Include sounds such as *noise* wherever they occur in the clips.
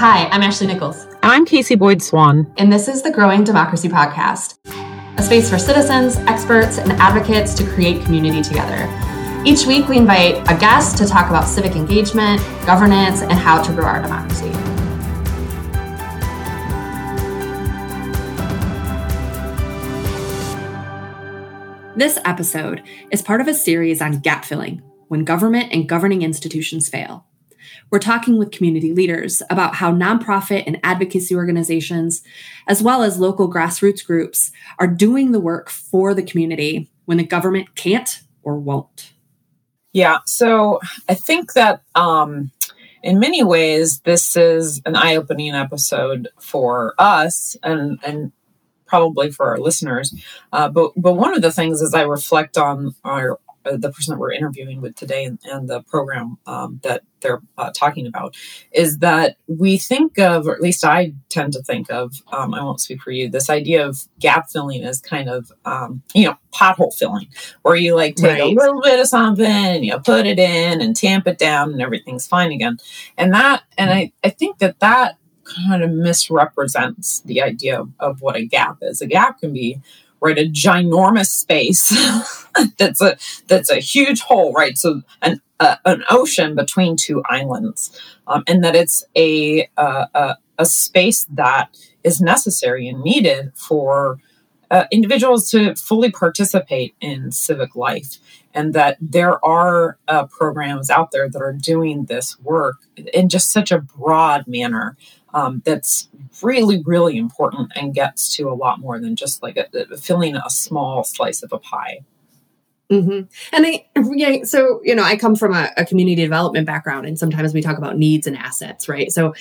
Hi, I'm Ashley Nichols. And I'm Casey Boyd Swan. And this is the Growing Democracy Podcast, a space for citizens, experts, and advocates to create community together. Each week, we invite a guest to talk about civic engagement, governance, and how to grow our democracy. This episode is part of a series on gap filling when government and governing institutions fail. We're talking with community leaders about how nonprofit and advocacy organizations, as well as local grassroots groups, are doing the work for the community when the government can't or won't. Yeah, so I think that um, in many ways, this is an eye opening episode for us and, and probably for our listeners. Uh, but but one of the things as I reflect on our uh, the person that we're interviewing with today and, and the program um, that they're uh, talking about is that we think of, or at least I tend to think of, um, I won't speak for you, this idea of gap filling as kind of, um, you know, pothole filling, where you like take right. a little bit of something and you put it in and tamp it down and everything's fine again. And that, and I, I think that that kind of misrepresents the idea of, of what a gap is. A gap can be right? A ginormous space *laughs* that's a that's a huge hole right? So an uh, an ocean between two islands um, and that it's a, a a space that is necessary and needed for uh, individuals to fully participate in civic life and that there are uh, programs out there that are doing this work in just such a broad manner um, that's really, really important and gets to a lot more than just like a, a filling a small slice of a pie. Mm-hmm. And I, yeah, so, you know, I come from a, a, community development background, and sometimes we talk about needs and assets, right? So,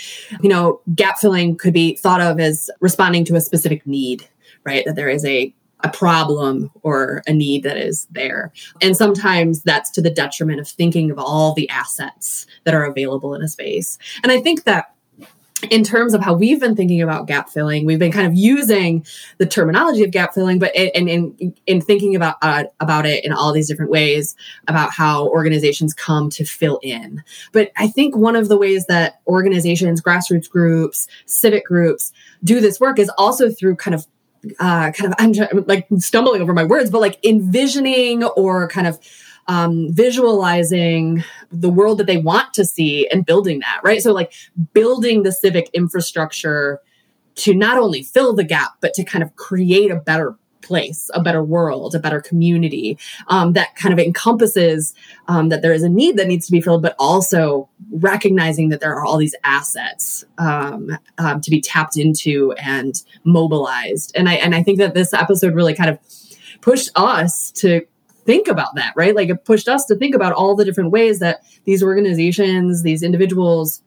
you know, gap filling could be thought of as responding to a specific need, right? That there is a a problem or a need that is there. And sometimes that's to the detriment of thinking of all the assets that are available in a space. And I think that in terms of how we've been thinking about gap filling, we've been kind of using the terminology of gap filling, but in in, in thinking about uh, about it in all these different ways about how organizations come to fill in. But I think one of the ways that organizations, grassroots groups, civic groups do this work is also through kind of uh, kind of *laughs* I'm like stumbling over my words, but like envisioning or kind of um, visualizing the world that they want to see and building that, right? So, like building the civic infrastructure to not only fill the gap, but to kind of create a better place, a better world, a better community um, that kind of encompasses um, that there is a need that needs to be filled, but also recognizing that there are all these assets um, um to be tapped into and mobilized. And I and I think that this episode really kind of pushed us to think about that, right? Like it pushed us to think about all the different ways that these organizations, these individuals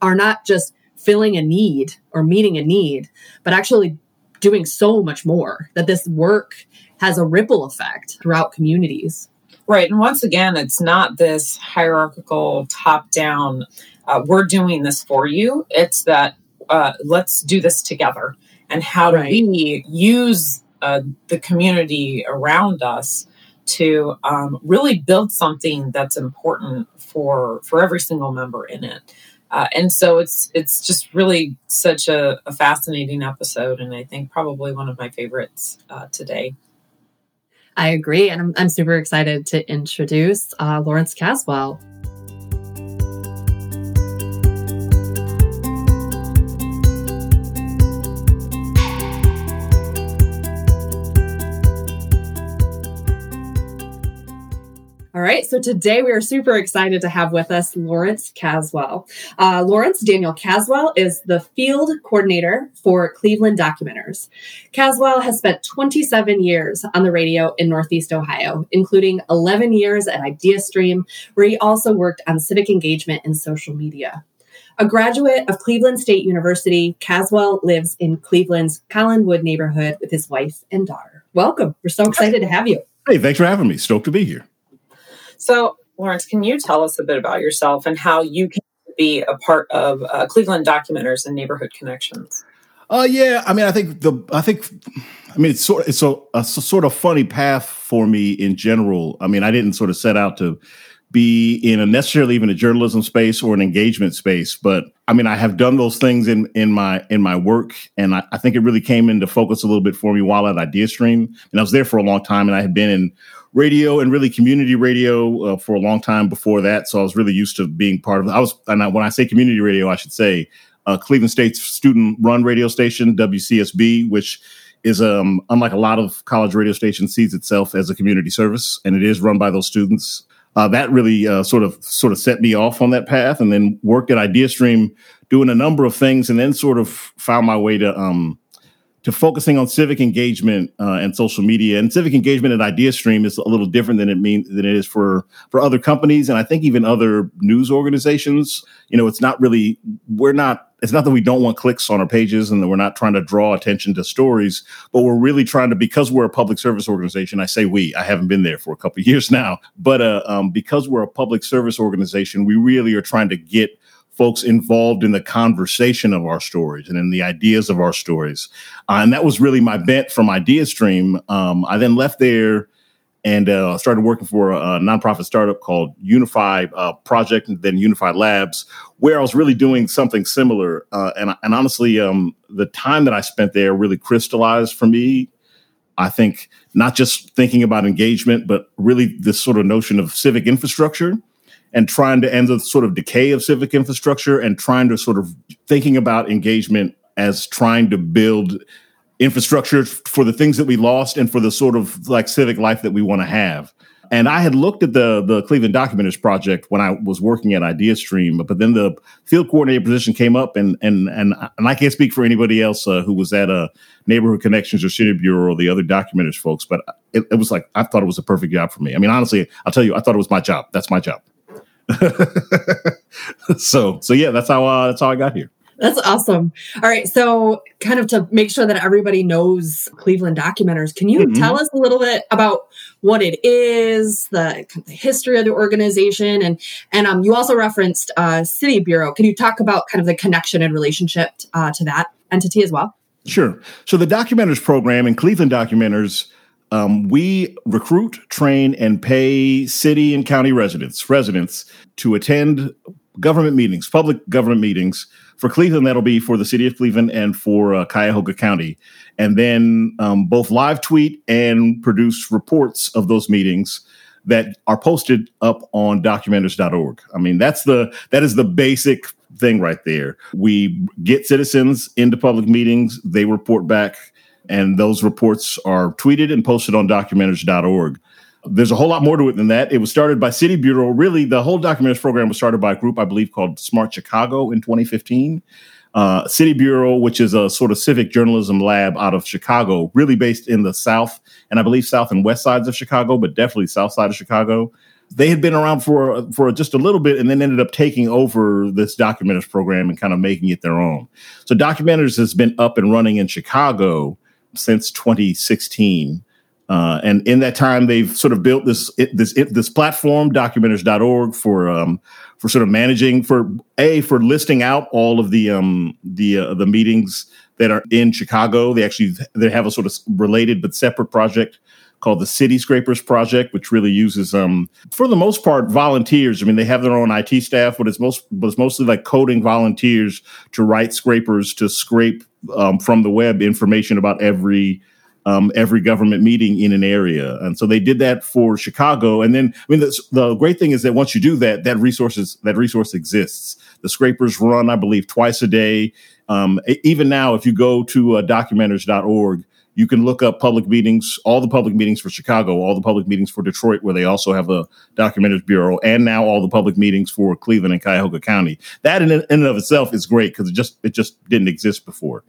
are not just filling a need or meeting a need, but actually doing so much more, that this work has a ripple effect throughout communities. Right. And once again, it's not this hierarchical top down, uh, we're doing this for you. It's that uh, let's do this together. And how do right. we use uh, the community around us to um, really build something that's important for for every single member in it. Uh, and so it's it's just really such a, a, fascinating episode, and I think probably one of my favorites uh, today. I agree, and I'm, I'm super excited to introduce uh, Lawrence Caswell. Right. So today we are super excited to have with us Lawrence Caswell. Uh, Lawrence Daniel Caswell is the field coordinator for Cleveland Documenters. Caswell has spent 27 years on the radio in Northeast Ohio, including 11 years at IdeaStream, where he also worked on civic engagement and social media. A graduate of Cleveland State University, Caswell lives in Cleveland's Collinwood neighborhood with his wife and daughter. Welcome. We're so excited to have you. Hey, thanks for having me. Stoked to be here. So, Lawrence, can you tell us a bit about yourself and how you can be a part of uh, Cleveland Documenters and Neighborhood Connections? Uh, yeah. I mean, I think the, I think, I mean, it's sort, it's a, a sort of funny path for me in general. I mean, I didn't sort of set out to be in a necessarily even a journalism space or an engagement space, but I mean, I have done those things in in my in my work, and I, I think it really came into focus a little bit for me while at IdeaStream, and I was there for a long time, and I had been in radio and really community radio uh, for a long time before that, so I was really used to being part of. I was, and I, when I say community radio, I should say uh, Cleveland State's student-run radio station WCSB, which is um, unlike a lot of college radio stations, sees itself as a community service, and it is run by those students uh, that really uh, sort of sort of set me off on that path, and then worked at IdeaStream doing a number of things, and then sort of found my way to um, to focusing on civic engagement uh, and social media. And civic engagement at IdeaStream is a little different than it mean than it is for for other companies, and I think even other news organizations. You know, it's not really we're not it's not that we don't want clicks on our pages and that we're not trying to draw attention to stories, but we're really trying to because we're a public service organization. I say we. I haven't been there for a couple *laughs* years now, but uh, um, because we're a public service organization, we really are trying to get folks involved in the conversation of our stories and in the ideas of our stories. Uh, and that was really my bent from IdeaStream. Um, I then left there and uh, started working for a, a, nonprofit startup called Unify uh, Project and then Unify Labs, where I was really doing something similar. Uh, and, and honestly, um, the time that I spent there really crystallized for me. I think not just thinking about engagement, but really this sort of notion of civic infrastructure and trying to end the sort of decay of civic infrastructure and trying to sort of thinking about engagement as trying to build infrastructure for the things that we lost and for the sort of like civic life that we want to have. And I had looked at the the Cleveland Documenters Project when I was working at IdeaStream, but then the field coordinator position came up, and and and and I can't speak for anybody else uh, who was at a uh, Neighborhood Connections or City Bureau or the other Documenters folks, but it, it was like I thought it was a perfect job for me. I mean, honestly, I'll tell you, I thought it was my job. That's my job. *laughs* so so yeah, that's how uh, that's how I got here. That's awesome. All right. So, kind of to make sure that everybody knows Cleveland Documenters, can you mm-hmm. tell us a little bit about what it is, the, the history of the organization, and and um, you also referenced uh, City Bureau. Can you talk about kind of the connection and relationship uh, to that entity as well? Sure. So, the Documenters program and Cleveland Documenters. Um, we recruit, train, and pay city and county residents residents to attend government meetings, public government meetings for Cleveland, that'll be for the city of Cleveland and for uh, Cuyahoga County. And then um, both live tweet and produce reports of those meetings that are posted up on documenters.org. I mean, that's the that is the basic thing right there. We get citizens into public meetings, they report back, and those reports are tweeted and posted on documenters.org. There's a whole lot more to it than that. It was started by City Bureau. Really, the whole Documenters program was started by a group, I believe, called Smart Chicago in 2015. Uh, City Bureau, which is a sort of civic journalism lab out of Chicago, really based in the South and I believe South and West sides of Chicago, but definitely South side of Chicago. They had been around for for just a little bit, and then ended up taking over this Documenters program and kind of making it their own. So Documenters has been up and running in Chicago since 2016. Uh, and in that time, they've sort of built this this this platform, documenters.org, for um, for sort of managing for a for listing out all of the um, the uh, the meetings that are in Chicago. They actually they have a sort of related but separate project called the City Scrapers Project, which really uses um, for the most part volunteers. I mean, they have their own IT staff, but it's most but it's mostly like coding volunteers to write scrapers to scrape um, from the web information about every um, every government meeting in an area. And so they did that for Chicago. And then, I mean, the, the great thing is that once you do that, that resources that resource exists. The scrapers run, I believe, twice a day. Um, even now, if you go to uh, documenters.org, you can look up public meetings, all the public meetings for Chicago, all the public meetings for Detroit, where they also have a documenters bureau, and now all the public meetings for Cleveland and Cuyahoga County. That in, in and of itself is great because it just it just didn't exist before.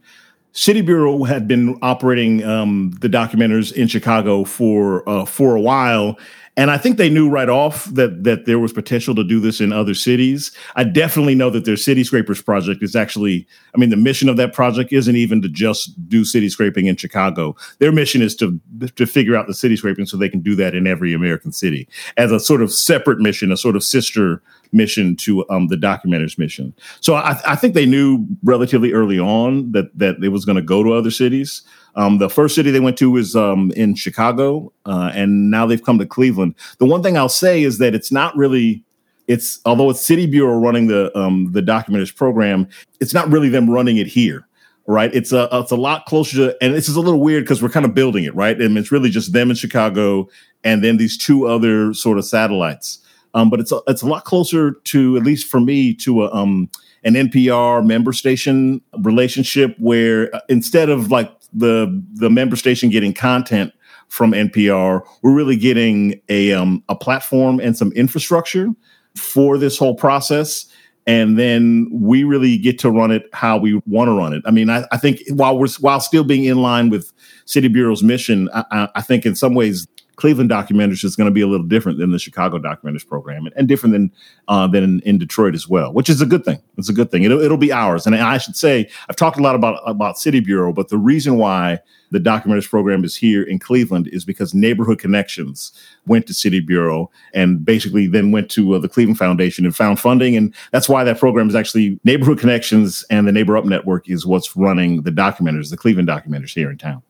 City Bureau had been operating um, the documenters in Chicago for uh, for a while, and I think they knew right off that that there was potential to do this in other cities. I definitely know that their City Scrapers project is actually, I mean, the mission of that project isn't even to just do city scraping in Chicago. Their mission is to to figure out the city scraping so they can do that in every American city as a sort of separate mission, a sort of sister mission to um, the documenters mission. So I, I, think they knew relatively early on that that it was going to go to other cities. Um, the first city they went to was um, in Chicago, uh, and now they've come to Cleveland. The one thing I'll say is that it's not really it's although it's City Bureau running the um, the documenters program, it's not really them running it here, right? It's a it's a lot closer to, and this is a little weird because we're kind of building it, right? And it's really just them in Chicago, and then these two other sort of satellites. Um, but it's a, it's a lot closer to, at least for me, to a um, an NPR member station relationship where uh, instead of like the the member station getting content from NPR, we're really getting a um, a platform and some infrastructure for this whole process. And then we really get to run it how we want to run it. I mean, I, I think while we're while still being in line with City Bureau's mission, I, I think in some ways Cleveland Documenters is going to be a little different than the Chicago Documenters program, and, and different than uh, than in, in, Detroit as well, which is a good thing. It's a good thing. It'll, it'll be ours. And I should say, I've talked a lot about about City Bureau, but the reason why the Documenters program is here in Cleveland is because Neighborhood Connections went to City Bureau and basically then went to uh, the Cleveland Foundation and found funding, and that's why that program is actually Neighborhood Connections and the Neighbor Up Network is what's running the Documenters, the Cleveland Documenters here in town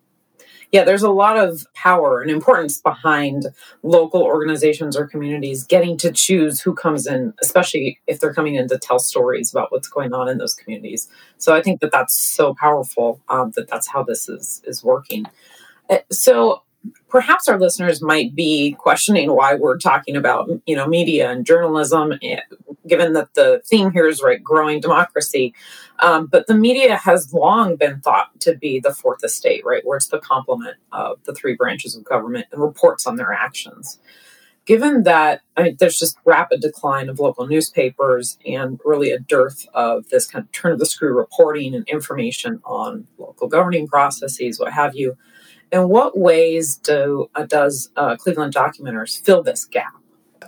yeah, there's a lot of power and importance behind local organizations or communities getting to choose who comes in, especially if they're coming in to tell stories about what's going on in those communities. So I think that that's so powerful um, that that's how this is is working. Uh, so perhaps our listeners might be questioning why we're talking about you know media and journalism eh, given that the theme here is right growing democracy. Um, but the media has long been thought to be the fourth estate right where it's the complement of the three branches of government and reports on their actions. Given that I mean, there's just rapid decline of local newspapers and really a dearth of this kind of turn of the screw reporting and information on local governing processes what have you in what ways do uh, does uh, Cleveland Documenters fill this gap?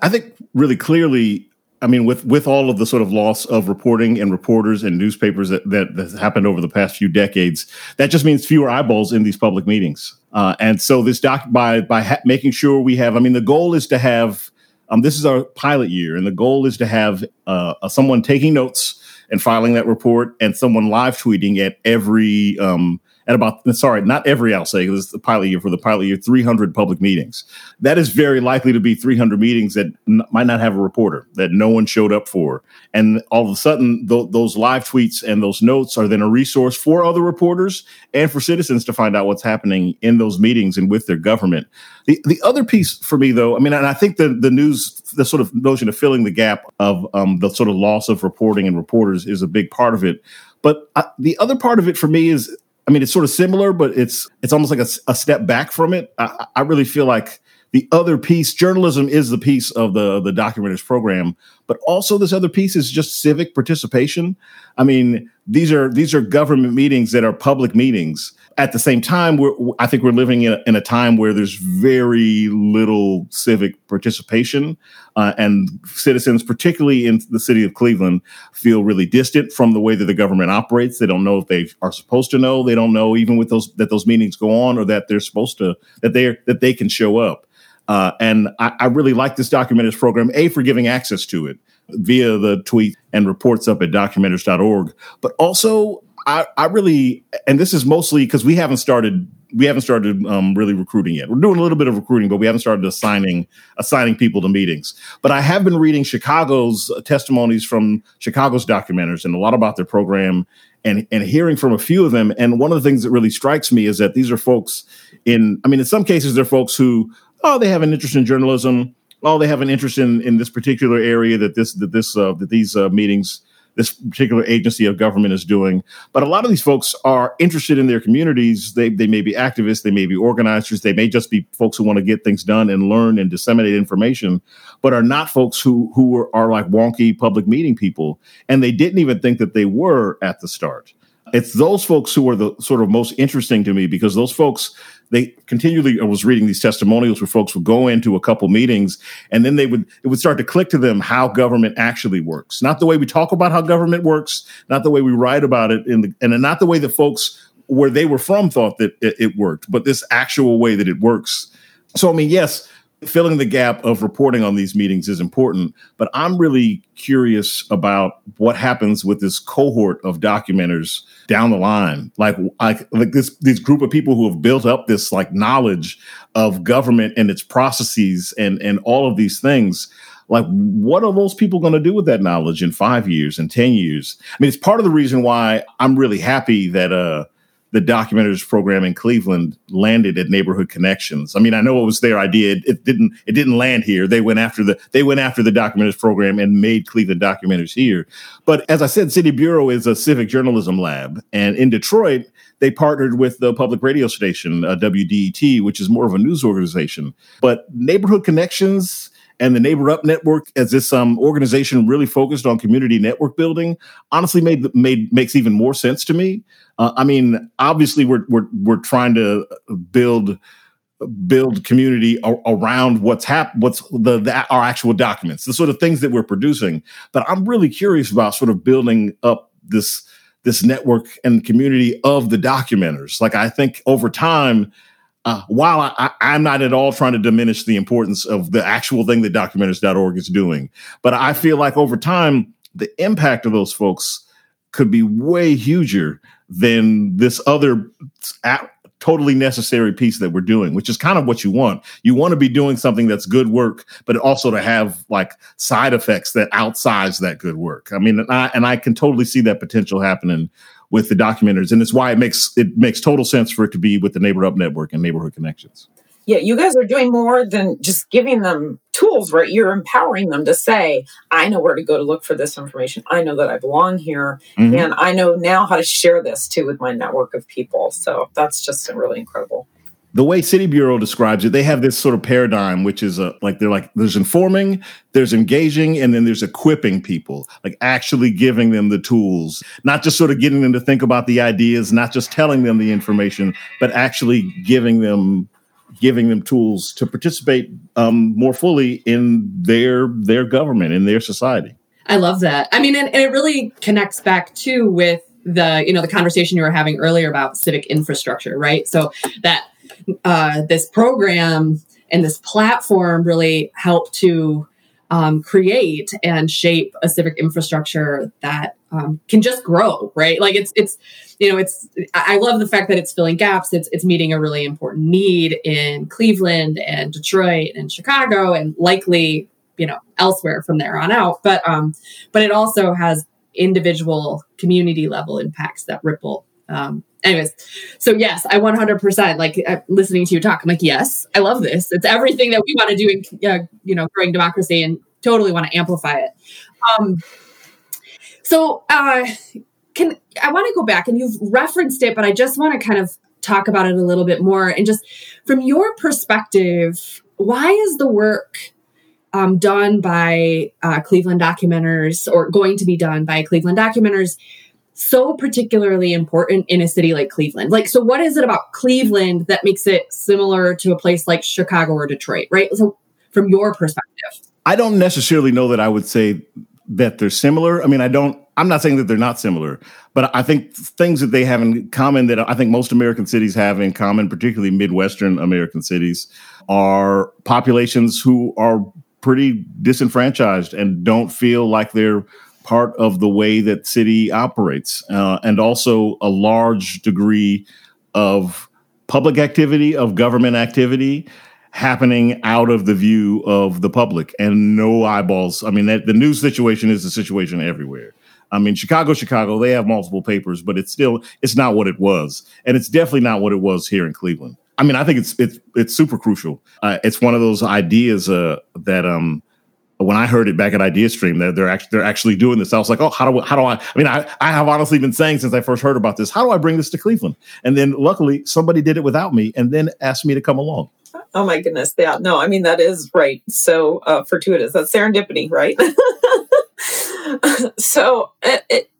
I think really clearly. I mean, with with all of the sort of loss of reporting and reporters and newspapers that that has happened over the past few decades, that just means fewer eyeballs in these public meetings. Uh, and so this doc by by ha- making sure we have. I mean, the goal is to have. Um, this is our pilot year, and the goal is to have uh, someone taking notes and filing that report, and someone live tweeting at every um, at about sorry, not every I'll say this is the pilot year for the pilot year, 300 public meetings. That is very likely to be 300 meetings that n- might not have a reporter that no one showed up for, and all of a sudden th- those live tweets and those notes are then a resource for other reporters and for citizens to find out what's happening in those meetings and with their government. The the other piece for me though, I mean, and I think the the news, the sort of notion of filling the gap of um, the sort of loss of reporting and reporters is a big part of it. But uh, the other part of it for me is I mean, it's sort of similar, but it's it's almost like a, a step back from it. I, I, really feel like the other piece, journalism is the piece of the the documenters program, but also this other piece is just civic participation. I mean, these are these are government meetings that are public meetings at the same time, we're, I think we're living in a, in a, time where there's very little civic participation, uh, and citizens, particularly in the city of Cleveland, feel really distant from the way that the government operates. They don't know if they are supposed to know. They don't know even with those that those meetings go on or that they're supposed to that they that they can show up. Uh, and I, I really like this documenters program, a for giving access to it via the tweet and reports up at documenters.org, but also I, I really, and this is mostly because we haven't started, we haven't started um, really recruiting yet. We're doing a little bit of recruiting, but we haven't started assigning assigning people to meetings. But I have been reading Chicago's testimonies from Chicago's documenters and a lot about their program, and and hearing from a few of them. And one of the things that really strikes me is that these are folks in, I mean, in some cases they're folks who, oh, they have an interest in journalism. Oh, they have an interest in in this particular area that this that this uh, that these uh, meetings this particular agency of government is doing. But a lot of these folks are interested in their communities. They, they may be activists, they may be organizers, they may just be folks who want to get things done and learn and disseminate information, but are not folks who, who are, are like wonky public meeting people. And they didn't even think that they were at the start. It's those folks who are the sort of most interesting to me because those folks they continually I was reading these testimonials where folks would go into a couple meetings and then they would it would start to click to them how government actually works. Not the way we talk about how government works, not the way we write about it in the and not the way the folks where they were from thought that it, it worked, but this actual way that it works. So I mean, yes, filling the gap of reporting on these meetings is important, but I'm really curious about what happens with this cohort of documenters down the line. Like, like, like this, this group of people who have built up this like knowledge of government and its processes and, and all of these things. Like, what are those people going to do with that knowledge in five years and 10 years? I mean, it's part of the reason why I'm really happy that, uh, the documenters program in Cleveland landed at Neighborhood Connections. I mean, I know it was their idea. It, it, didn't. It didn't land here. They went after the. They went after the documenters program and made Cleveland documenters here. But as I said, City Bureau is a civic journalism lab, and in Detroit, they partnered with the public radio station uh, WDET, which is more of a news organization. But Neighborhood Connections and the Neighbor Up Network as this um, organization really focused on community network building honestly made made makes even more sense to me. Uh, I mean, obviously we're we're we're trying to build build community a- around what's hap- what's the, the our actual documents, the sort of things that we're producing. But I'm really curious about sort of building up this this network and community of the documenters. Like I think over time uh, while I, am not at all trying to diminish the importance of the actual thing that documenters.org is doing, but I feel like over time, the impact of those folks could be way huger than this other totally necessary piece that we're doing, which is kind of what you want. You want to be doing something that's good work, but also to have like side effects that outsize that good work. I mean, and I, and I can totally see that potential happening with the documenters, and it's why it makes it makes total sense for it to be with the Neighbor Up Network and Neighborhood Connections. Yeah, you guys are doing more than just giving them tools, right? You're empowering them to say, I know where to go to look for this information. I know that I belong here. Mm-hmm. And I know now how to share this too with my network of people. So that's just really incredible the way City Bureau describes it, they have this sort of paradigm, which is a, like they're like there's informing, there's engaging, and then there's equipping people, like actually giving them the tools, not just sort of getting them to think about the ideas, not just telling them the information, but actually giving them giving them tools to participate um, more fully in their their government in their society. I love that. I mean, and, and it really connects back too with the you know the conversation you were having earlier about civic infrastructure, right? So that uh, this program and this platform really help to um, create and shape a civic infrastructure that um, can just grow, right? Like it's it's you know it's I love the fact that it's filling gaps. It's it's meeting a really important need in Cleveland and Detroit and Chicago and likely you know elsewhere from there on out. But um, but it also has individual community level impacts that ripple um, anyways, so yes, I 100% like uh, listening to you talk. I'm like, yes, I love this. It's everything that we want to do in, uh, you know, growing democracy and totally want to amplify it. Um, so, uh, can I want to go back and you've referenced it, but I just want to kind of talk about it a little bit more and just from your perspective, why is the work um, done by uh, Cleveland documenters or going to be done by Cleveland documenters so particularly important in a city like Cleveland? Like, so what is it about Cleveland that makes it similar to a place like Chicago or Detroit, right? So, from your perspective, I don't necessarily know that I would say that they're similar. I mean, I don't, I'm not saying that they're not similar, but I think things that they have in common that I think most American cities have in common, particularly Midwestern American cities, are populations who are pretty disenfranchised and don't feel like they're part of the way that city operates, uh, and also a large degree of public activity, of government activity happening out of the view of the public and no eyeballs. I mean, that, the news situation is the situation everywhere. I mean, Chicago, Chicago, they have multiple papers, but it's still it's not what it was, and it's definitely not what it was here in Cleveland. I mean, I think it's it's it's super crucial. Uh, it's one of those ideas uh, that um, when I heard it back at IdeaStream that they're actually they're actually doing this, I was like, oh, how do how do I? I mean, I I have honestly been saying since I first heard about this, how do I bring this to Cleveland? And then luckily somebody did it without me, and then asked me to come along. Oh my goodness, yeah, no, I mean that is right. So uh, fortuitous. That's serendipity, right? *laughs* so it, it,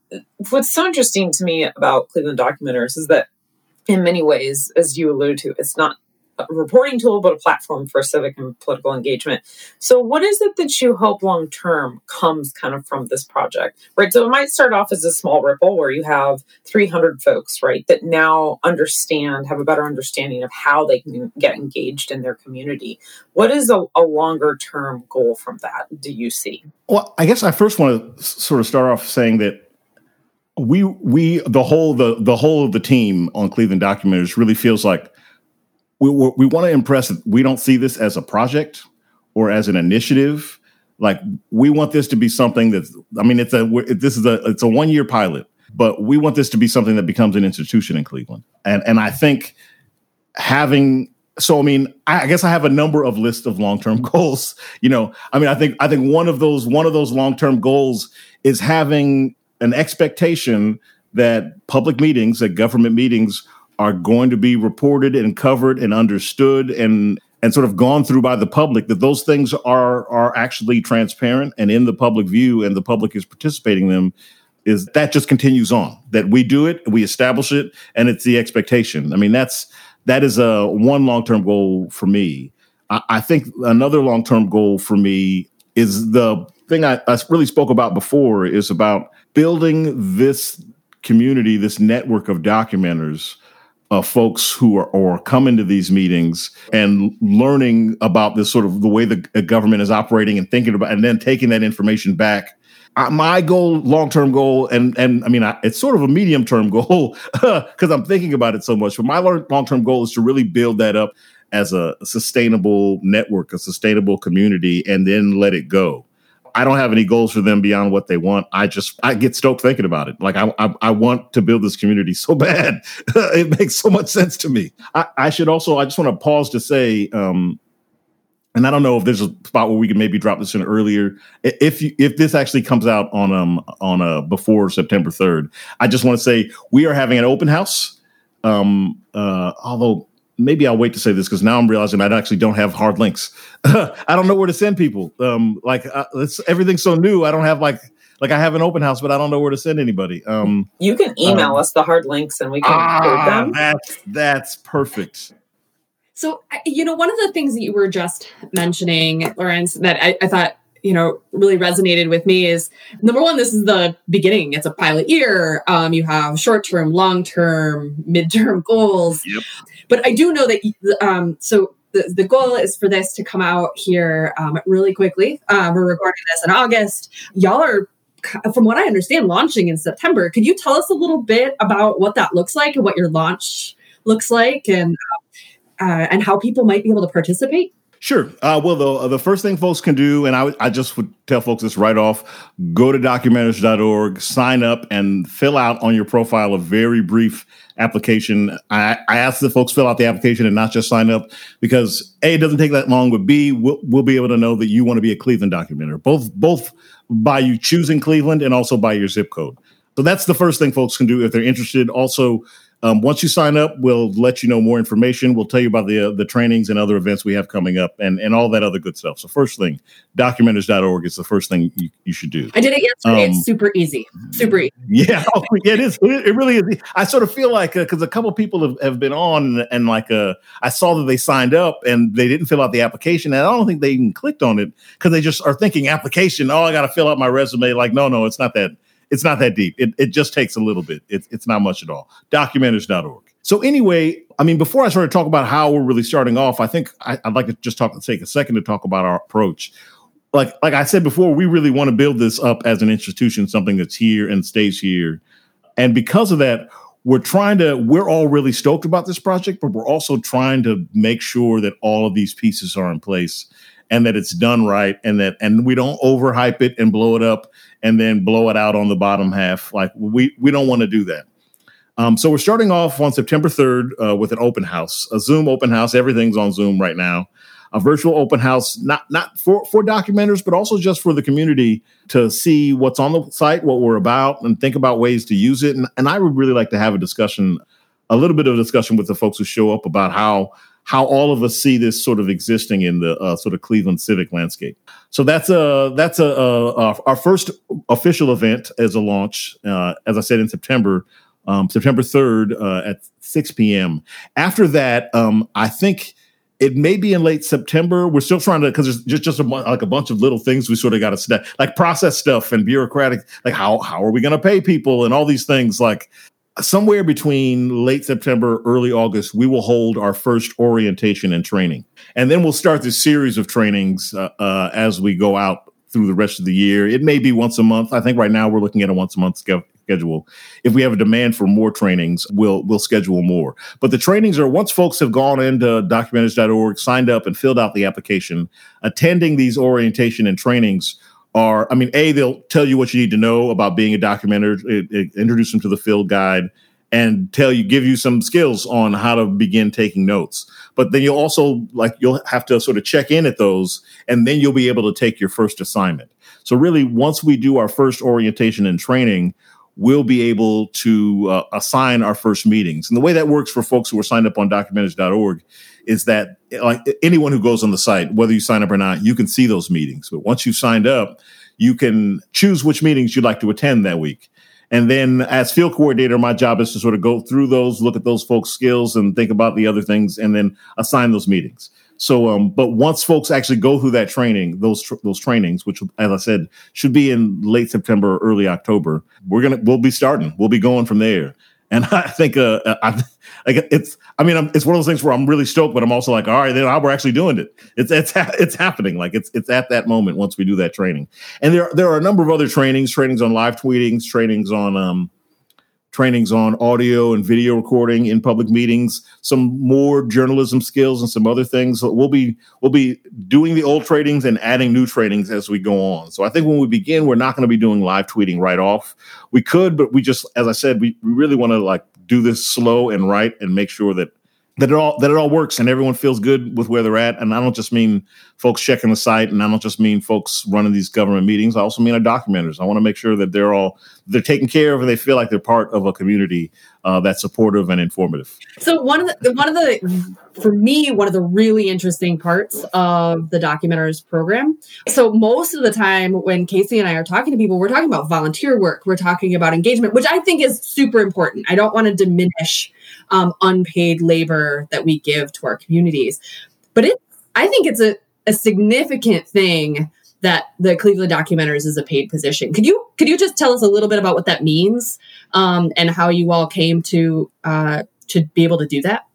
what's so interesting to me about Cleveland documenters is that in many ways, as you alluded to, it's not a reporting tool, but a platform for civic and political engagement. So, what is it that you hope long term comes kind of from this project, right? So, it might start off as a small ripple where you have 300 folks, right, that now understand, have a better understanding of how they can get engaged in their community. What is a, a longer term goal from that? Do you see? Well, I guess I first want to sort of start off saying that we we the whole the the whole of the team on Cleveland Documenters really feels like we we want to impress. We don't see this as a project or as an initiative. Like we want this to be something that's. I mean, it's a this is a it's a one year pilot, but we want this to be something that becomes an institution in Cleveland. And and I think having so I mean, I guess I have a number of lists of long-term *laughs* goals. You know, I mean, I think I think one of those one of those long-term goals is having an expectation that public meetings, that government meetings are going to be reported and covered and understood and and sort of gone through by the public that those things are are actually transparent and in the public view and the public is participating in them is that just continues on. That we do it we establish it and it's the expectation. I mean that's that is a one long-term goal for me. I, I think another long-term goal for me is the thing I, I really spoke about before is about building this community, this network of documenters, of folks who are or come into these meetings and learning about this sort of the way the government is operating and thinking about, and then taking that information back. Uh, my goal, long term goal, and and I mean, I, it's sort of a medium term *laughs* goal because I'm thinking about it so much. But my long term goal is to really build that up as a sustainable network, a sustainable community, and then let it go. I don't have any goals for them beyond what they want. I just I get stoked thinking about it. Like I I, I want to build this community so bad. *laughs* it makes so much sense to me. I, I should also I just want to pause to say, um, and I don't know if there's a spot where we can maybe drop this in earlier. If you, if this actually comes out on um on uh before September third, I just want to say we are having an open house. Um, uh, although maybe I'll wait to say this because now I'm realizing I actually don't have hard links. *laughs* I don't know where to send people. Um, like uh, it's everything's so new. I don't have like like I have an open house, but I don't know where to send anybody. Um, you can email um, us the hard links and we can ah, them. That's that's perfect. So you know, one of the things that you were just mentioning, Lawrence, that I, I thought you know really resonated with me is number one this is the beginning it's a pilot year um, you have short term long term *laughs* midterm goals yep. But I do know that, um, so the, the goal is for this to come out here um, really quickly. Uh, we're recording this in August. Y'all are from what I understand, launching in September. Could you tell us a little bit about what that looks like and what your launch looks like, and uh, and how people might be able to participate? Sure. Uh, well, the the first thing folks can do, and I, I just would tell folks this right off: go to documenters.org, sign up, and fill out on your profile a very brief application. I, I ask the folks fill out the application and not just sign up because a it doesn't take that long, but b we'll, we'll be able to know that you want to be a Cleveland documenter, both both by you choosing Cleveland and also by your zip code. So that's the first thing folks can do if they're interested. Also, um, once you sign up, we'll let you know more information. We'll tell you about the uh, the trainings and other events we have coming up and, and all that other good stuff. So first thing, documenters.org is the first thing you, you should do. I did it yesterday. Um, it's super easy. Super easy. *laughs* Yeah, oh, *laughs* it is. It, it, really is. I sort of feel like because uh, a couple people have, have been on and, and like uh, I saw that they signed up and they didn't fill out the application. And I don't think they even clicked on it because they just are thinking application. Oh, I got to fill out my resume. Like, no, no, it's not that it's not that deep. It, it just takes a little bit. It, it's not much at all. Documenters.org. So anyway, I mean, before I sort of talk about how we're really starting off, I think I, would like to just talk take a second to talk about our approach. Like like I said before, we really want to build this up as an institution, something that's here and stays here. And because of that, we're trying to we're all really stoked about this project, but we're also trying to make sure that all of these pieces are in place and that it's done right and that and we don't overhype it and blow it up and then blow it out on the bottom half. Like we we don't want to do that. Um, so we're starting off on September 3rd uh, with an open house, a Zoom open house. Everything's on Zoom right now. A virtual open house, not not for for documenters, but also just for the community to see what's on the site, what we're about, and think about ways to use it. And, and I would really like to have a discussion, a little bit of a discussion with the folks who show up about how how all of us see this sort of existing in the uh, sort of Cleveland civic landscape. So that's a that's a, a, a our first official event as a launch. Uh, as I said in September, um, September third uh, at six p.m. After that, um, I think it may be in late September. We're still trying to because there's just just a, like a bunch of little things we sort of got to like process stuff and bureaucratic like how how are we going to pay people and all these things like somewhere between late September early August we will hold our first orientation and training and then we'll start this series of trainings uh, uh, as we go out through the rest of the year. It may be once a month. I think right now we're looking at a once a month schedule. If we have a demand for more trainings, we'll we'll schedule more. But the trainings are once folks have gone into documenters.org, signed up and filled out the application, attending these orientation and trainings are I mean, A, they'll tell you what you need to know about being a documenter, it, it, introduce them to the field guide and tell you give you some skills on how to begin taking notes but then you'll also like you'll have to sort of check in at those and then you'll be able to take your first assignment so really once we do our first orientation and training we'll be able to uh, assign our first meetings. And the way that works for folks who are signed up on documenters.org is that like anyone who goes on the site, whether you sign up or not, you can see those meetings. But once you've signed up, you can choose which meetings you'd like to attend that week. And then as field coordinator, my job is to sort of go through those, look at those folks' skills and think about the other things and then assign those meetings. So, um, but once folks actually go through that training, those tr- those trainings, which, as I said, should be in late September, or early October, we're gonna we'll be starting. We'll be going from there. And I think uh, uh I, like it's I mean it's one of those things where I'm really stoked, but I'm also like, all right, then we're actually doing it. It's it's *laughs* it's happening. Like it's it's at that moment once we do that training. And there there are a number of other trainings, trainings on live tweetings, trainings on um trainings on audio and video recording in public meetings, some more journalism skills and some other things. So we'll be we'll be doing the old trainings and adding new trainings as we go on. So I think when we begin, we're not going to be doing live tweeting right off. We could, but we just, as I said, we, we really want to like do this slow and right and make sure that that it all that it all works and everyone feels good with where they're at. And I don't just mean folks checking the site, and I don't just mean folks running these government meetings. I also mean our documenters. I want to make sure that they're all they're taken care of and they feel like they're part of a community uh, that's supportive and informative. So one of the one of the for me one of the really interesting parts of the documenters program. So most of the time when Casey and I are talking to people, we're talking about volunteer work. We're talking about engagement, which I think is super important. I don't want to diminish um, unpaid labor that we give to our communities. But it, I think it's a, a significant thing that the Cleveland Documenters is a paid position. Could you could you just tell us a little bit about what that means um, and how you all came to uh, to be able to do that?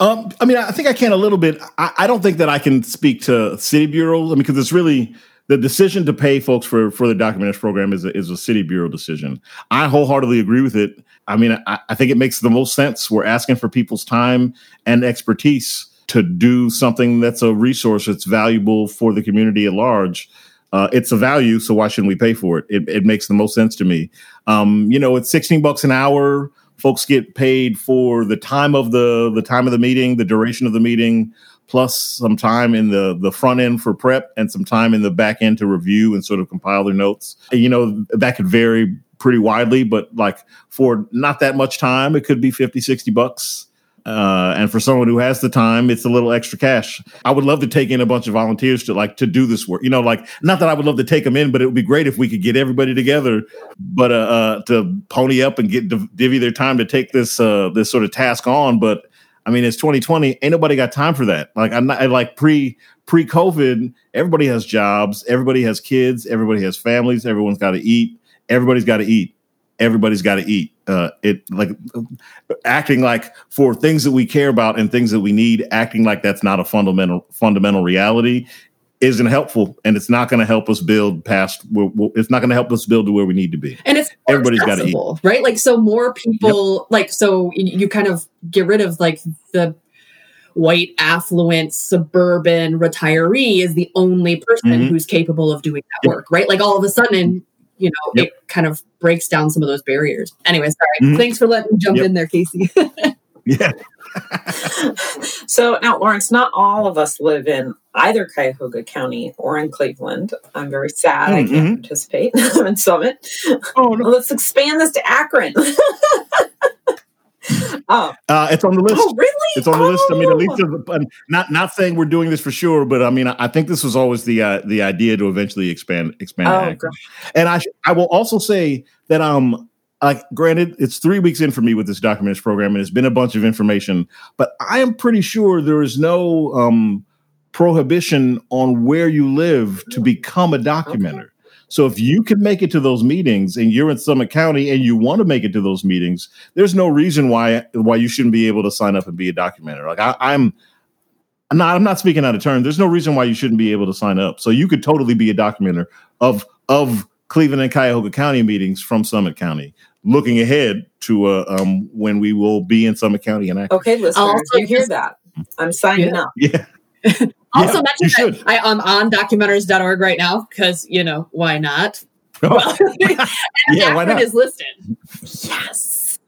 Um, I mean, I think I can a little bit. I, I, don't think that I can speak to city bureaus. I mean, because it's really the decision to pay folks for for the documenters program is a, is a city bureau decision. I wholeheartedly agree with it. I mean, I, I think it makes the most sense. We're asking for people's time and expertise to do something that's a resource that's valuable for the community at large. Uh, it's a value, so why shouldn't we pay for it? It, it makes the most sense to me. Um, you know, it's 16 bucks an hour. Folks get paid for the time of the the time of the meeting, the duration of the meeting, plus some time in the the front end for prep and some time in the back end to review and sort of compile their notes. You know, that could vary pretty widely, but like for not that much time, it could be 50, 60 bucks. Uh, and for someone who has the time, it's a little extra cash. I would love to take in a bunch of volunteers to like to do this work. You know, like not that I would love to take them in, but it would be great if we could get everybody together, but uh, uh to pony up and get divvy their time to take this uh, this sort of task on. But I mean, it's 2020. Ain't nobody got time for that. Like I'm not like pre pre COVID. Everybody has jobs. Everybody has kids. Everybody has families. Everyone's got to eat. Everybody's got to eat. Everybody's got to eat. Uh, it like acting like for things that we care about and things that we need, acting like that's not a fundamental fundamental reality isn't helpful and it's not going to help us build past it's not going to help us build to where we need to be and it's everybody's got to eat right like so more people yep. like so you kind of get rid of like the white affluent suburban retiree is the only person mm-hmm. who's capable of doing that yep. work right like all of a sudden you know yep. it kind of breaks down some of those barriers anyway sorry mm-hmm. thanks for letting me jump in there casey yeah *laughs* so now, Lawrence, not all of us live in either Cuyahoga County or in Cleveland. I'm very sad mm-hmm. I can't mm-hmm. participate *laughs* in Summit. Oh, no. Let's expand this to Akron. *laughs* *laughs* oh. Uh, it's on the list. Oh, really? It's on the oh. list. I mean, at least not not saying we're doing this for sure, but I mean, I think this was always the uh, the idea to eventually expand expand. Oh, and I I will also say that um like granted it's three weeks in for me with this documents program and it's been a bunch of information but i am pretty sure there is no um, prohibition on where you live to become a documenter so if you can make it to those meetings and you're in summit county and you want to make it to those meetings there's no reason why why you shouldn't be able to sign up and be a documenter like I, i'm I'm not, I'm not speaking out of turn. There's no reason why you shouldn't be able to sign up. So you could totally be a documenter of of Cleveland and Cuyahoga County meetings from Summit County, looking ahead to uh, um, when we will be in Summit County. And I okay, listeners, also, you hear that? I'm signing yeah. up. Yeah. *laughs* also, yeah, mention I, am on documenters.org right now because you know why not? *laughs* Oh. Well, *laughs* yeah, why not? Is listed. Yes.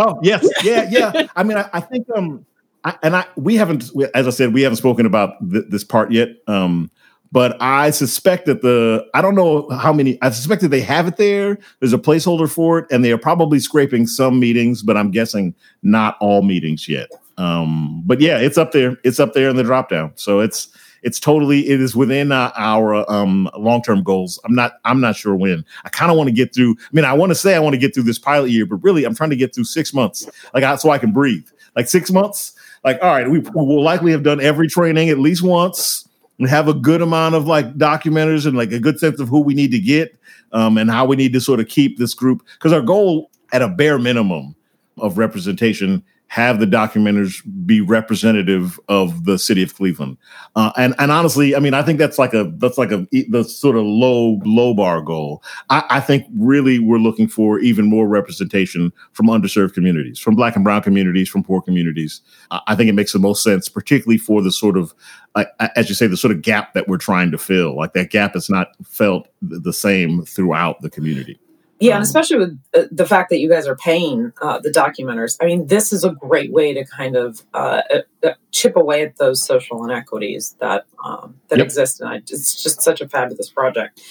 Oh yes, yeah, yeah. I mean, I, I think um, I, and I we haven't, as I said, we haven't spoken about th- this part yet. Um, but I suspect that the I don't know how many I suspect that they have it there. There's a placeholder for it, and they are probably scraping some meetings, but I'm guessing not all meetings yet. Um, but yeah, it's up there. It's up there in the drop down. So it's it's totally it is within uh, our um, long term goals. I'm not I'm not sure when. I kind of want to get through. I mean, I want to say I want to get through this pilot year, but really I'm trying to get through six months, like I, so I can breathe. Like six months. Like all right, we will likely have done every training at least once and have a good amount of like documenters and like a good sense of who we need to get um, and how we need to sort of keep this group because our goal at a bare minimum of representation have the documenters be representative of the city of Cleveland. Uh, and and honestly, I mean, I think that's like a that's like a the sort of low low bar goal. I, I think really we're looking for even more representation from underserved communities, from Black and Brown communities, from poor communities. I think it makes the most sense, particularly for the sort of uh, as you say, the sort of gap that we're trying to fill. Like that gap is not felt the same throughout the community. Yeah, and especially with uh, the fact that you guys are paying uh, the documenters. I mean, this is a great way to kind of uh, uh chip away at those social inequities that um, that yep. exist, and I, it's just such a fabulous project.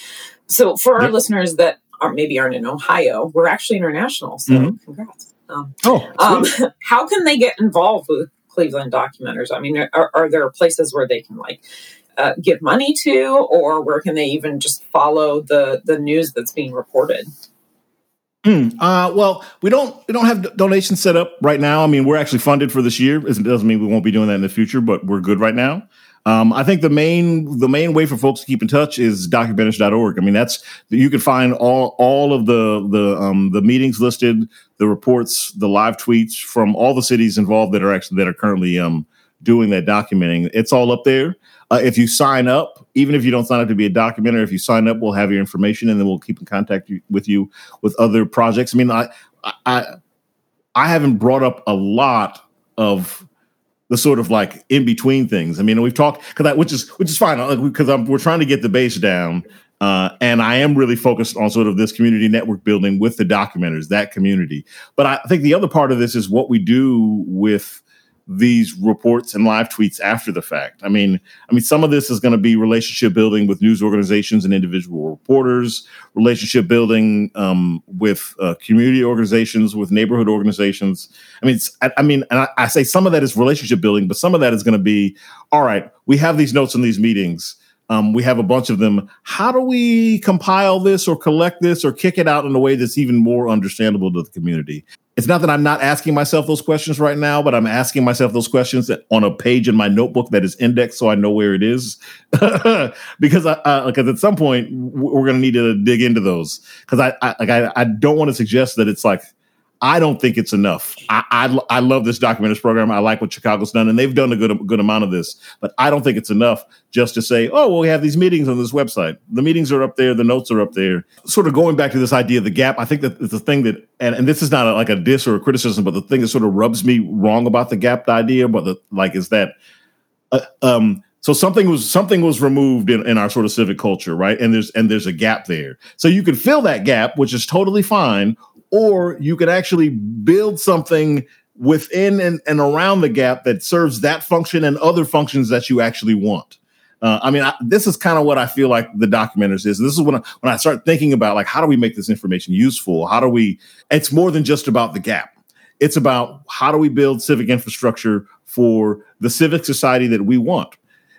So, for our yep. listeners that are maybe aren't in Ohio, we're actually international. So, mm-hmm. congrats. Um, oh, um, *laughs* how can they get involved with Cleveland documenters? I mean, are, are there places where they can like uh, give money to, or where can they even just follow the the news that's being reported? Mm, uh, well, we don't we don't have donations set up right now. I mean, we're actually funded for this year. It doesn't mean we won't be doing that in the future, but we're good right now. Um, I think the main the main way for folks to keep in touch is documenters.org. I mean, that's you can find all all of the the um, the meetings listed, the reports, the live tweets from all the cities involved that are actually that are currently um, doing that documenting. It's all up there. Uh, if you sign up, even if you don't sign up to be a documenter, if you sign up, we'll have your information, and then we'll keep in contact with you with other projects. I mean, I I I haven't brought up a lot of the sort of like in between things. I mean, we've talked because which is which is fine because uh, we're trying to get the base down. Uh, and I am really focused on sort of this community network building with the documenters, that community. But I think the other part of this is what we do with these reports and live tweets after the fact. I mean, I mean, some of this is going to be relationship building with news organizations and individual reporters, relationship building um, with uh, community organizations, with neighborhood organizations. I mean, I, I, mean, and I, I say some of that is relationship building, but some of that is going to be, all right, we have these notes in these meetings. Um, we have a bunch of them. How do we compile this or collect this or kick it out in a way that's even more understandable to the community? It's not that I'm not asking myself those questions right now, but I'm asking myself those questions on a page in my notebook that is indexed so I know where it is. *laughs* because I, because at some point we're going to need to dig into those. Because I, I like I, I don't want to suggest that it's like I don't think it's enough. I, I, I love this documenters program. I like what Chicago's done, and they've done a good good amount of this. But I don't think it's enough just to say, oh, well, we have these meetings on this website. The meetings are up there. The notes are up there. Sort of going back to this idea of the gap. I think that a thing that, and, and this is not a, like a diss or a criticism, but the thing that sort of rubs me wrong about the gap idea, but the, like is that, uh, um, so something was something was removed in, in our sort of civic culture, right? And there's and there's a gap there. So you can fill that gap, which is totally fine, or you could actually build something within and, and around the gap that serves that function and other functions that you actually want. Uh, I mean, I, this is kind of what I feel like the documenters is. This is when I, when I start thinking about like how do we make this information useful? How do we? It's more than just about the gap. It's about how do we build civic infrastructure for the civic society that we want.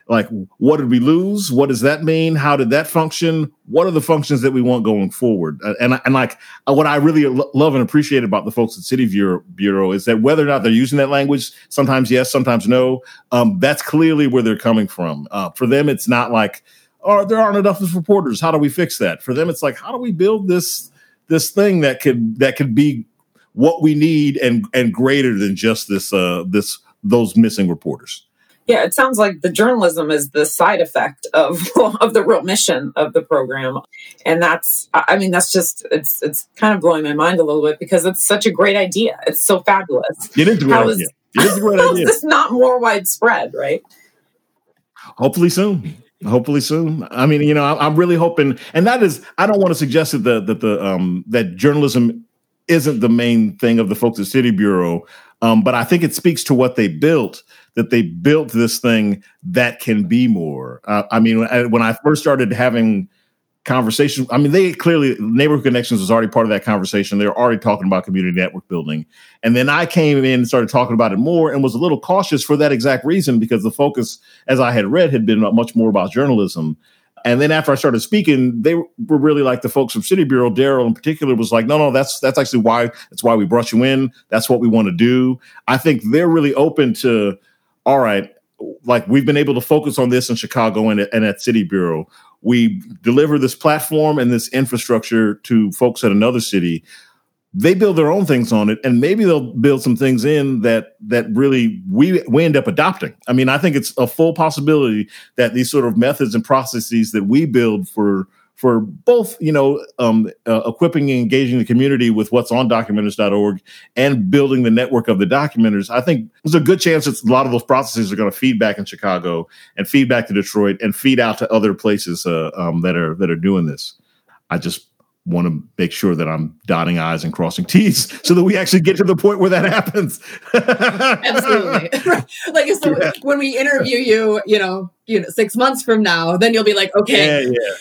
Like what did we lose? What does that mean? How did that function? What are the functions that we want going forward? Uh, and and like uh, what i really love and appreciate about the folks at city bureau, bureau is that whether or not they're using that language sometimes yes sometimes no um, that's clearly where they're coming from. Uh, for them it's not like oh there aren't enough reporters. How do we fix that? For them it's like how do we build this this thing that could that could be what we need and and greater than just this uh this those missing reporters yeah, it sounds like the journalism is the side effect of *laughs* of the real mission of the program, and that's I mean that's just it's it's kind of blowing my mind a little bit because it's such a great idea. It's so fabulous. It is a great *laughs* how idea. Is, it is a great idea. This not more widespread, right? Hopefully soon. Hopefully soon. I mean, you know, I'm really hoping, and that is, I don't want to suggest that the that the um that journalism isn't the main thing of the folks at City Bureau, um, but I think it speaks to what they built that they built this thing that can be more. Uh, I mean, when I first started having conversation, I mean, they clearly neighborhood connections was already part of that conversation. They were already talking about community network building, and then I came in and started talking about it more, and was a little cautious for that exact reason because the focus, as I had read, had been much more about journalism. And then after I started speaking, they were really like the folks from City Bureau. Daryl in particular was like, no, no, that's that's actually why that's why we brought you in. That's what we want to do. I think they're really open to all right, like we've been able to focus on this in Chicago and, and at City Bureau. We deliver this platform and this infrastructure to folks at another city. They build their own things on it, and maybe they'll build some things in that that really we we end up adopting. I mean, I think it's a full possibility that these sort of methods and processes that we build for for both, you know, um, uh, equipping and engaging the community with what's on documenters.org and building the network of the documenters. I think there's a good chance that a lot of those processes are going to feed back in Chicago and feed back to Detroit and feed out to other places uh, um, that are that are doing this. I just want to make sure that I'm dotting I's and crossing T's so that we actually get to the point where that happens. Absolutely. *laughs* like so yeah. when we interview you, you know, you know, six months from now, then you'll be like, okay, yeah, yeah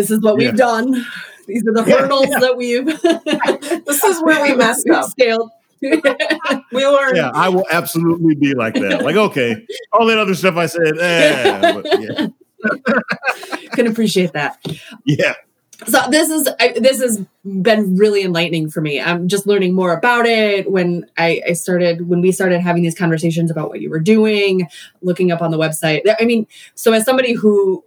this is what we've done. These are the *laughs* hurdles yeah, yeah. that we've. *laughs* this is where we messed up. Scaled. *laughs* we learned. Yeah, I will absolutely be like that. Like, okay, all that other stuff I said, eh, yeah. Can appreciate that. Yeah. So this is I, this has been really enlightening for me. I'm just learning more about it. When I, I started, when we started having these conversations about what you were doing, looking up on the website. I mean, so as somebody who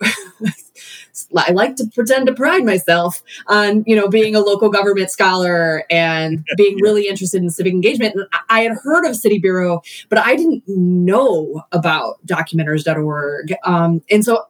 I like to pretend to pride myself on, you know, being a local government scholar and *laughs* being really interested in civic engagement. And I had heard of City Bureau, but I didn't know about documenters.org. Um, and so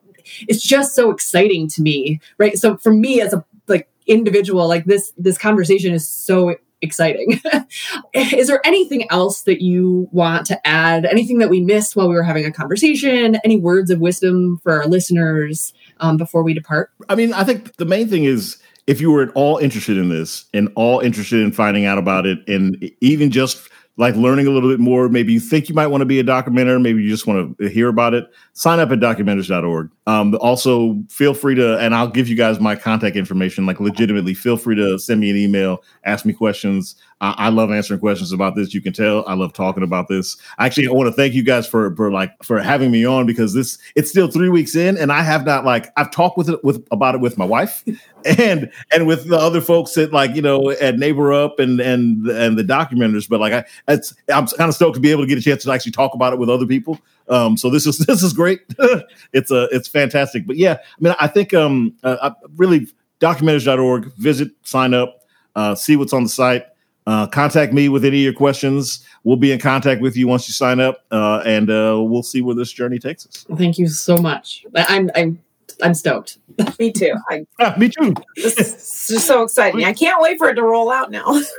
it's just so exciting to me, right? So for me as a like individual, like this this conversation is so exciting. *laughs* is there anything else that you want to add? Anything that we missed while we were having a conversation? Any words of wisdom for our listeners um, before we depart? I mean, I think the main thing is if you were at all interested in this and all interested in finding out about it, and even just like learning a little bit more, maybe you think you might want to be a documenter, maybe you just want to hear about it, sign up at documenters.org. Um, also, feel free to, and I'll give you guys my contact information. Like, legitimately, feel free to send me an email, ask me questions. I, I love answering questions about this. You can tell I love talking about this. I actually, I want to thank you guys for for like for having me on because this it's still three weeks in, and I have not like I've talked with it with about it with my wife *laughs* and and with the other folks that like you know at Neighbor Up and and and the documenters, but like I it's I'm kind of stoked to be able to get a chance to actually talk about it with other people. Um, so this is *laughs* this is great. *laughs* it's a it's fantastic. But yeah, I mean, I think um, uh, I really documenters.org. Visit, sign up, uh, see what's on the site. Uh, contact me with any of your questions. We'll be in contact with you once you sign up, uh, and uh, we'll see where this journey takes us. Thank you so much. I'm I'm I'm stoked. *laughs* me too. I, *laughs* ah, me too. this is just so exciting. I can't wait for it to roll out now. *laughs*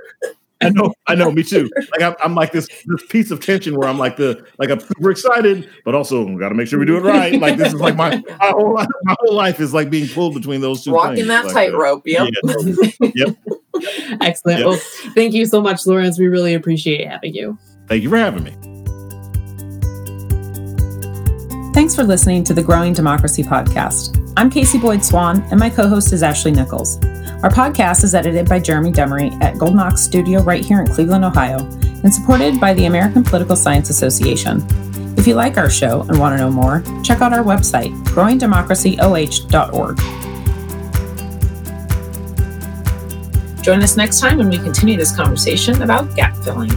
I know, I know, me too. Like I'm, I'm, like this this piece of tension where I'm like the like I'm super excited, but also got to make sure we do it right. Like this is like my my whole life, my whole life is like being pulled between those two. Walking things. that like, tightrope. Uh, yep. yep. *laughs* Excellent. Yep. Well, thank you so much, Lawrence. We really appreciate having you. Thank you for having me. Thanks for listening to the Growing Democracy podcast. I'm Casey Boyd Swan, and my co host is Ashley Nichols. Our podcast is edited by Jeremy Demery at Golden Ox Studio right here in Cleveland, Ohio, and supported by the American Political Science Association. If you like our show and want to know more, check out our website, growingdemocracyoh.org. Join us next time when we continue this conversation about gap filling.